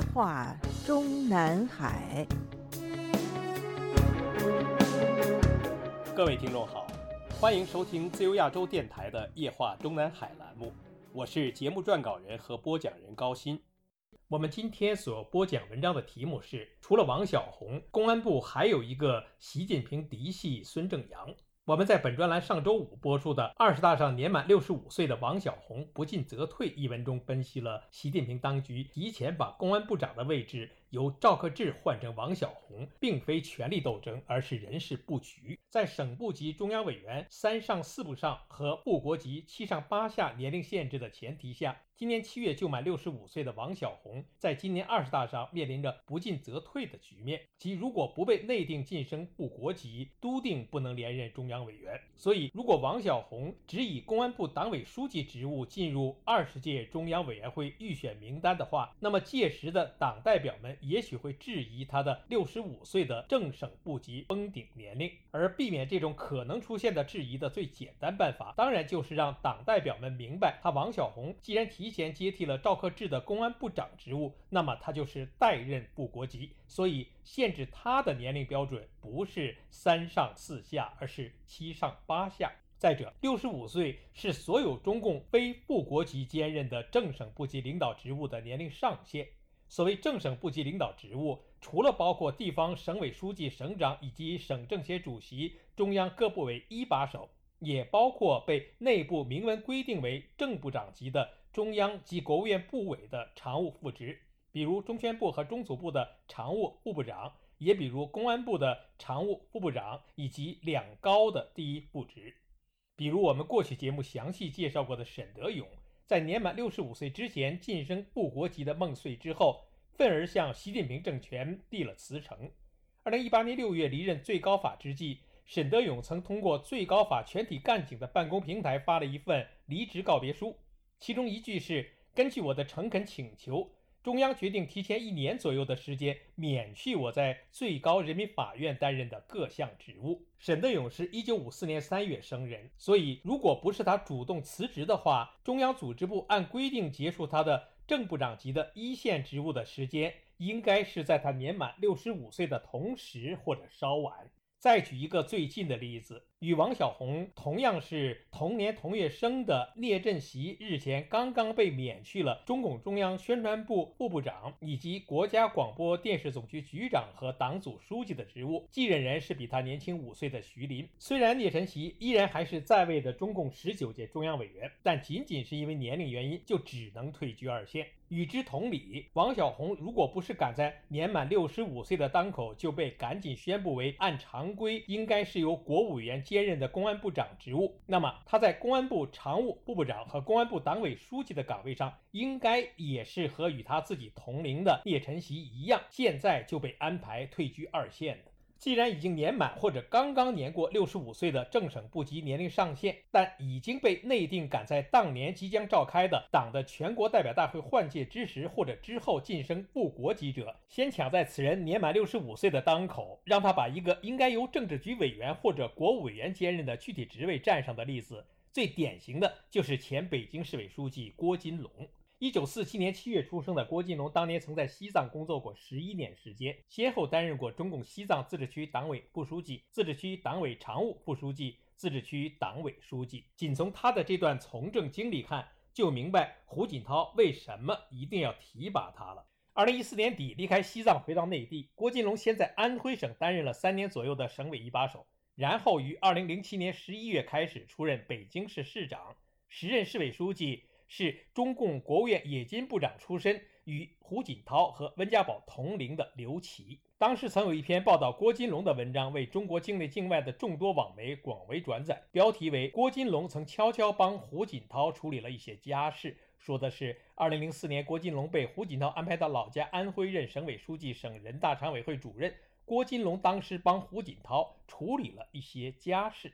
夜话中南海。各位听众好，欢迎收听自由亚洲电台的《夜话中南海》栏目，我是节目撰稿人和播讲人高鑫。我们今天所播讲文章的题目是：除了王小红，公安部还有一个习近平嫡系孙正阳。我们在本专栏上周五播出的“二十大上年满六十五岁的王小红不进则退”一文中分析了习近平当局提前把公安部长的位置。由赵克志换成王小红，并非权力斗争，而是人事布局。在省部级中央委员三上四不上和部国级七上八下年龄限制的前提下，今年七月就满六十五岁的王小红，在今年二十大上面临着不进则退的局面，即如果不被内定晋升部国级，都定不能连任中央委员。所以，如果王小红只以公安部党委书记职务进入二十届中央委员会预选名单的话，那么届时的党代表们。也许会质疑他的六十五岁的正省部级封顶年龄，而避免这种可能出现的质疑的最简单办法，当然就是让党代表们明白，他王小红既然提前接替了赵克志的公安部长职务，那么他就是代任部国级，所以限制他的年龄标准不是三上四下，而是七上八下。再者，六十五岁是所有中共非部国级兼任的正省部级领导职务的年龄上限。所谓正省部级领导职务，除了包括地方省委书记、省长以及省政协主席、中央各部委一把手，也包括被内部明文规定为正部长级的中央及国务院部委的常务副职，比如中宣部和中组部的常务副部长，也比如公安部的常务副部长以及两高的第一副职。比如我们过去节目详细介绍过的沈德勇。在年满六十五岁之前晋升部国级的孟遂之后，愤而向习近平政权递了辞呈。二零一八年六月离任最高法之际，沈德勇曾通过最高法全体干警的办公平台发了一份离职告别书，其中一句是：“根据我的诚恳请求。”中央决定提前一年左右的时间免去我在最高人民法院担任的各项职务。沈德勇是一九五四年三月生人，所以如果不是他主动辞职的话，中央组织部按规定结束他的正部长级的一线职务的时间，应该是在他年满六十五岁的同时或者稍晚。再举一个最近的例子，与王小红同样是同年同月生的聂振习，日前刚刚被免去了中共中央宣传部副部长以及国家广播电视总局局长和党组书记的职务，继任人是比他年轻五岁的徐林。虽然聂晨曦依然还是在位的中共十九届中央委员，但仅仅是因为年龄原因，就只能退居二线。与之同理，王小红如果不是赶在年满六十五岁的当口就被赶紧宣布为按常规应该是由国务委员兼任的公安部长职务，那么他在公安部常务部部长和公安部党委书记的岗位上，应该也是和与他自己同龄的聂晨曦一样，现在就被安排退居二线的。既然已经年满或者刚刚年过六十五岁的正省部级年龄上限，但已经被内定赶在当年即将召开的党的全国代表大会换届之时或者之后晋升部国级者，先抢在此人年满六十五岁的当口，让他把一个应该由政治局委员或者国务委员兼任的具体职位占上的例子，最典型的就是前北京市委书记郭金龙。一九四七年七月出生的郭金龙，当年曾在西藏工作过十一年时间，先后担任过中共西藏自治区党委副书记、自治区党委常务副书记、自治区党委书记。仅从他的这段从政经历看，就明白胡锦涛为什么一定要提拔他了。二零一四年底离开西藏回到内地，郭金龙先在安徽省担任了三年左右的省委一把手，然后于二零零七年十一月开始出任北京市市长，时任市委书记。是中共国务院冶金部长出身，与胡锦涛和温家宝同龄的刘奇，当时曾有一篇报道郭金龙的文章，为中国境内境外的众多网媒广为转载，标题为《郭金龙曾悄悄帮胡锦涛处理了一些家事》，说的是2004年郭金龙被胡锦涛安排到老家安徽任省委书记、省人大常委会主任，郭金龙当时帮胡锦涛处理了一些家事。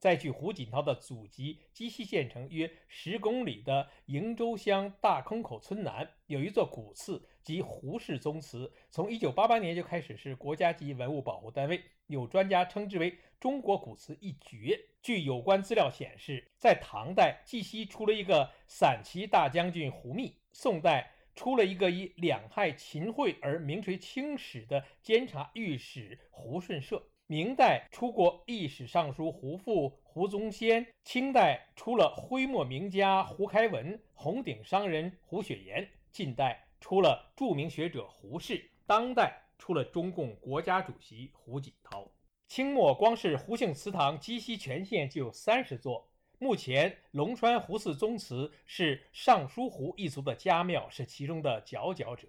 在距胡锦涛的祖籍鸡西县城约十公里的瀛洲乡大坑口村南，有一座古祠，即胡氏宗祠。从1988年就开始是国家级文物保护单位，有专家称之为“中国古祠一绝”。据有关资料显示，在唐代，鸡西出了一个散骑大将军胡密；宋代，出了一个以两害秦桧而名垂青史的监察御史胡顺社。明代出过历史尚书胡复、胡宗宪，清代出了徽墨名家胡开文、红顶商人胡雪岩，近代出了著名学者胡适，当代出了中共国家主席胡锦涛。清末光是胡姓祠堂，鸡西全县就有三十座。目前龙川胡氏宗祠是尚书胡一族的家庙，是其中的佼佼者。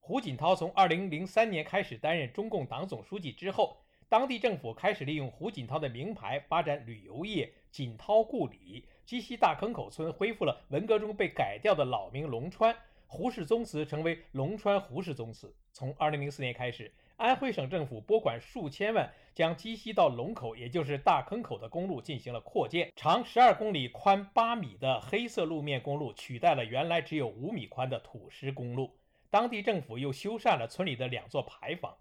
胡锦涛从二零零三年开始担任中共党总书记之后。当地政府开始利用胡锦涛的名牌发展旅游业，锦涛故里鸡西大坑口村恢复了文革中被改掉的老名龙川，胡氏宗祠成为龙川胡氏宗祠。从2004年开始，安徽省政府拨款数千万，将鸡西到龙口，也就是大坑口的公路进行了扩建，长12公里、宽8米的黑色路面公路取代了原来只有5米宽的土石公路。当地政府又修缮了村里的两座牌坊。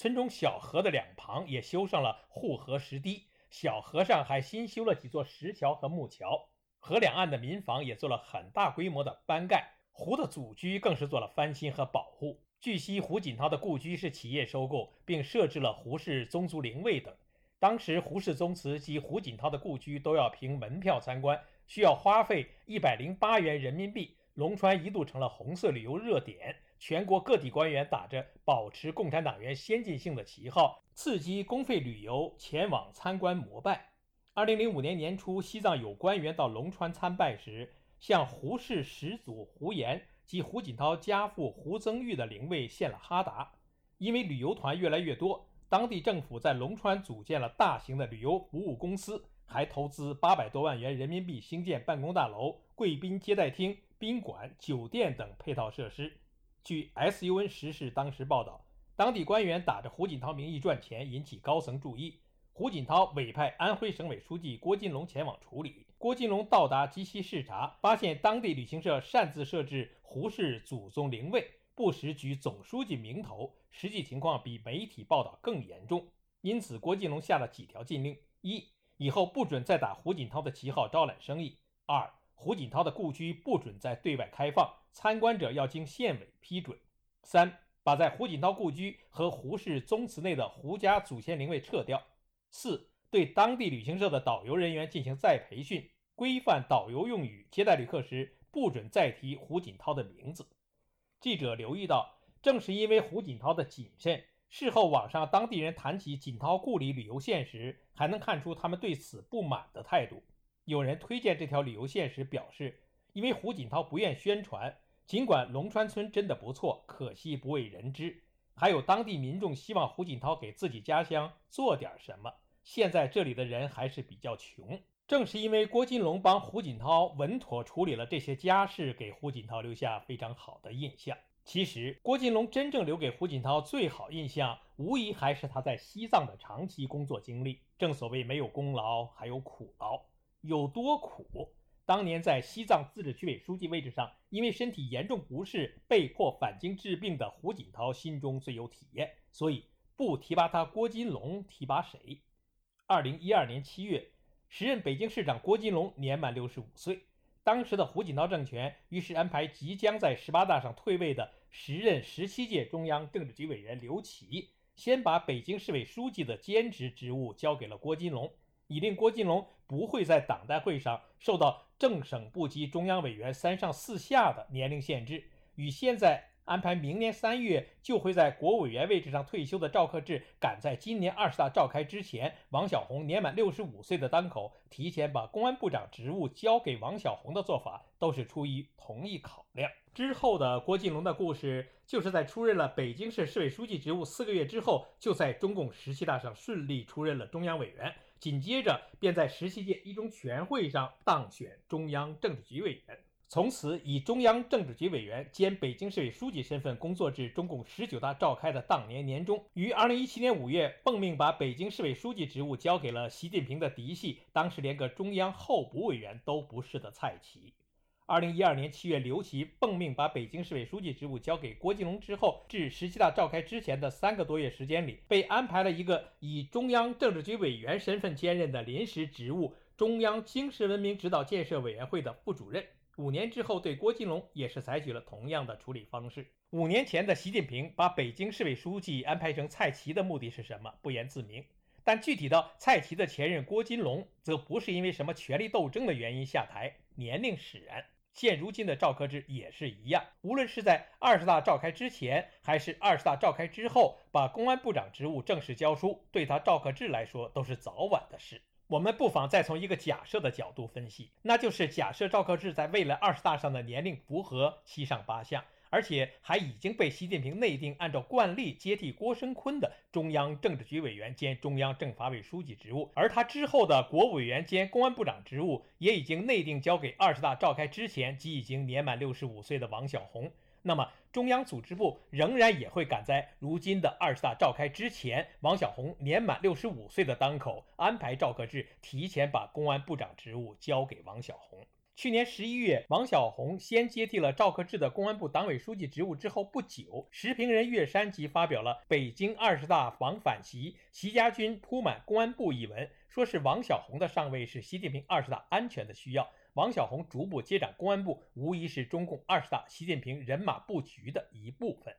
村中小河的两旁也修上了护河石堤，小河上还新修了几座石桥和木桥，河两岸的民房也做了很大规模的翻盖，湖的祖居更是做了翻新和保护。据悉，胡锦涛的故居是企业收购，并设置了胡氏宗族灵位等。当时，胡氏宗祠及胡锦涛的故居都要凭门票参观，需要花费一百零八元人民币。龙川一度成了红色旅游热点。全国各地官员打着保持共产党员先进性的旗号，刺激公费旅游前往参观膜拜。二零零五年年初，西藏有官员到龙川参拜时，向胡氏始祖胡延及胡锦涛家父胡增玉的灵位献了哈达。因为旅游团越来越多，当地政府在龙川组建了大型的旅游服务公司，还投资八百多万元人民币兴建办公大楼、贵宾接待厅、宾馆、酒店等配套设施。据 SUN 时事当时报道，当地官员打着胡锦涛名义赚钱，引起高层注意。胡锦涛委派安徽省委书记郭金龙前往处理。郭金龙到达鸡西视察，发现当地旅行社擅自设置胡氏祖宗灵位，不时举总书记名头，实际情况比媒体报道更严重。因此，郭金龙下了几条禁令：一、以后不准再打胡锦涛的旗号招揽生意；二、胡锦涛的故居不准再对外开放。参观者要经县委批准。三、把在胡锦涛故居和胡氏宗祠内的胡家祖先灵位撤掉。四、对当地旅行社的导游人员进行再培训，规范导游用语，接待旅客时不准再提胡锦涛的名字。记者留意到，正是因为胡锦涛的谨慎，事后网上当地人谈起锦涛故里旅游线时，还能看出他们对此不满的态度。有人推荐这条旅游线时表示。因为胡锦涛不愿宣传，尽管龙川村真的不错，可惜不为人知。还有当地民众希望胡锦涛给自己家乡做点什么。现在这里的人还是比较穷，正是因为郭金龙帮胡锦涛稳妥处理了这些家事，给胡锦涛留下非常好的印象。其实，郭金龙真正留给胡锦涛最好印象，无疑还是他在西藏的长期工作经历。正所谓没有功劳，还有苦劳，有多苦？当年在西藏自治区委书记位置上，因为身体严重不适被迫返京治病的胡锦涛心中最有体验，所以不提拔他郭金龙，提拔谁？二零一二年七月，时任北京市长郭金龙年满六十五岁，当时的胡锦涛政权于是安排即将在十八大上退位的时任十七届中央政治局委员刘奇，先把北京市委书记的兼职职务交给了郭金龙。以令郭金龙不会在党代会上受到正省部级中央委员三上四下的年龄限制，与现在安排明年三月就会在国委员位置上退休的赵克志赶在今年二十大召开之前，王小红年满六十五岁的当口提前把公安部长职务交给王小红的做法，都是出于同一考量。之后的郭金龙的故事，就是在出任了北京市市委书记职务四个月之后，就在中共十七大上顺利出任了中央委员。紧接着，便在十七届一中全会上当选中央政治局委员，从此以中央政治局委员兼北京市委书记身份工作至中共十九大召开的当年年中。于二零一七年五月，奉命把北京市委书记职务交给了习近平的嫡系，当时连个中央候补委员都不是的蔡奇。二零一二年七月，刘奇奉命把北京市委书记职务交给郭金龙之后，至十七大召开之前的三个多月时间里，被安排了一个以中央政治局委员身份兼任的临时职务——中央精神文明指导建设委员会的副主任。五年之后，对郭金龙也是采取了同样的处理方式。五年前的习近平把北京市委书记安排成蔡奇的目的是什么？不言自明。但具体到蔡奇的前任郭金龙，则不是因为什么权力斗争的原因下台，年龄使然。现如今的赵克志也是一样，无论是在二十大召开之前，还是二十大召开之后，把公安部长职务正式交出，对他赵克志来说都是早晚的事。我们不妨再从一个假设的角度分析，那就是假设赵克志在未来二十大上的年龄符合七上八下，而且还已经被习近平内定按照惯例接替郭声琨的中央政治局委员兼中央政法委书记职务，而他之后的国务委员兼公安部长职务也已经内定交给二十大召开之前即已经年满六十五岁的王小红。那么，中央组织部仍然也会赶在如今的二十大召开之前，王小红年满六十五岁的当口，安排赵克志提前把公安部长职务交给王小红。去年十一月，王小红先接替了赵克志的公安部党委书记职务之后不久，时评人岳山即发表了《北京二十大防反习，习家军铺满公安部》一文，说是王小红的上位是习近平二十大安全的需要。王小红逐步接掌公安部，无疑是中共二十大习近平人马布局的一部分。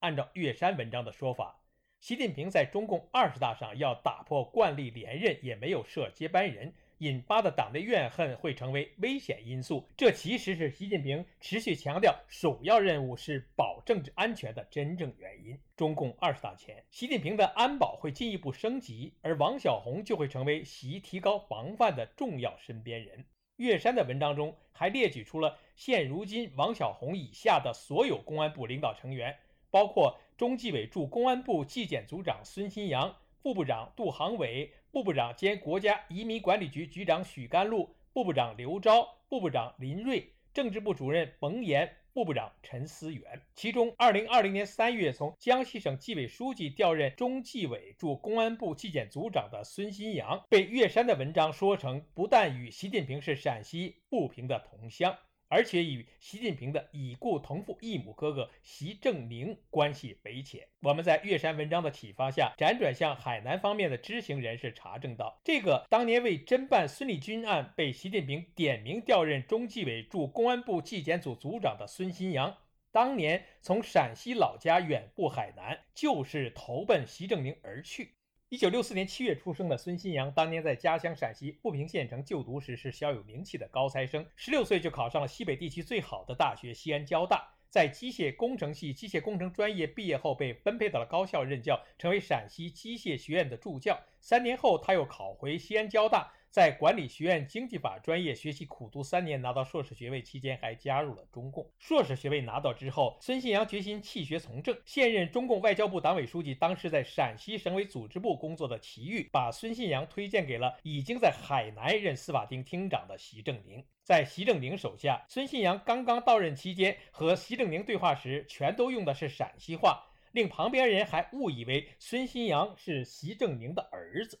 按照岳山文章的说法，习近平在中共二十大上要打破惯例连任，也没有设接班人，引发的党内怨恨会成为危险因素。这其实是习近平持续强调首要任务是保政治安全的真正原因。中共二十大前，习近平的安保会进一步升级，而王小红就会成为习提高防范的重要身边人。岳山的文章中还列举出了现如今王小红以下的所有公安部领导成员，包括中纪委驻公安部纪检组长孙新阳、副部长杜航伟、部部长兼国家移民管理局局长许甘露、部部长刘钊、部部长林瑞、政治部主任冯岩。部部长陈思源，其中，二零二零年三月从江西省纪委书记调任中纪委驻公安部纪检组长的孙新阳，被岳山的文章说成不但与习近平是陕西富平的同乡。而且与习近平的已故同父异母哥哥习正宁关系匪浅。我们在岳山文章的启发下，辗转向海南方面的知情人士查证到，这个当年为侦办孙立军案被习近平点名调任中纪委驻公安部纪检组组长的孙新阳，当年从陕西老家远赴海南，就是投奔习正宁而去。一九六四年七月出生的孙新阳，当年在家乡陕西富平县城就读时是小有名气的高材生，十六岁就考上了西北地区最好的大学西安交大，在机械工程系机械工程专业毕业后，被分配到了高校任教，成为陕西机械学院的助教。三年后，他又考回西安交大。在管理学院经济法专业学习苦读三年，拿到硕士学位期间，还加入了中共。硕士学位拿到之后，孙新阳决心弃学从政。现任中共外交部党委书记、当时在陕西省委组织部工作的齐豫，把孙新阳推荐给了已经在海南任司法厅厅长的习正宁。在习正宁手下，孙新阳刚刚到任期间，和习正宁对话时，全都用的是陕西话，令旁边人还误以为孙新阳是习正宁的儿子。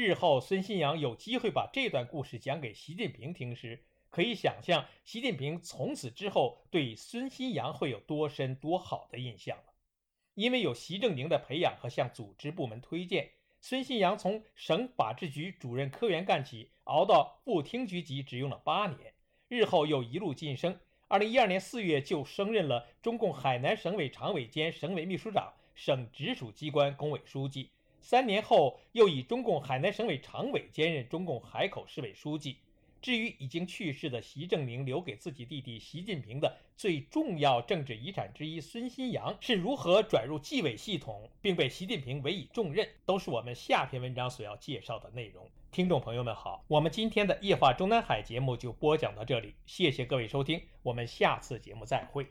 日后，孙新阳有机会把这段故事讲给习近平听时，可以想象习近平从此之后对孙新阳会有多深多好的印象了。因为有习正宁的培养和向组织部门推荐，孙新阳从省法制局主任科员干起，熬到副厅局级，只用了八年。日后又一路晋升，二零一二年四月就升任了中共海南省委常委兼省委秘书长、省直属机关工委书记。三年后，又以中共海南省委常委兼任中共海口市委书记。至于已经去世的习正明留给自己弟弟习近平的最重要政治遗产之一，孙新阳是如何转入纪委系统，并被习近平委以重任，都是我们下篇文章所要介绍的内容。听众朋友们好，我们今天的夜话中南海节目就播讲到这里，谢谢各位收听，我们下次节目再会。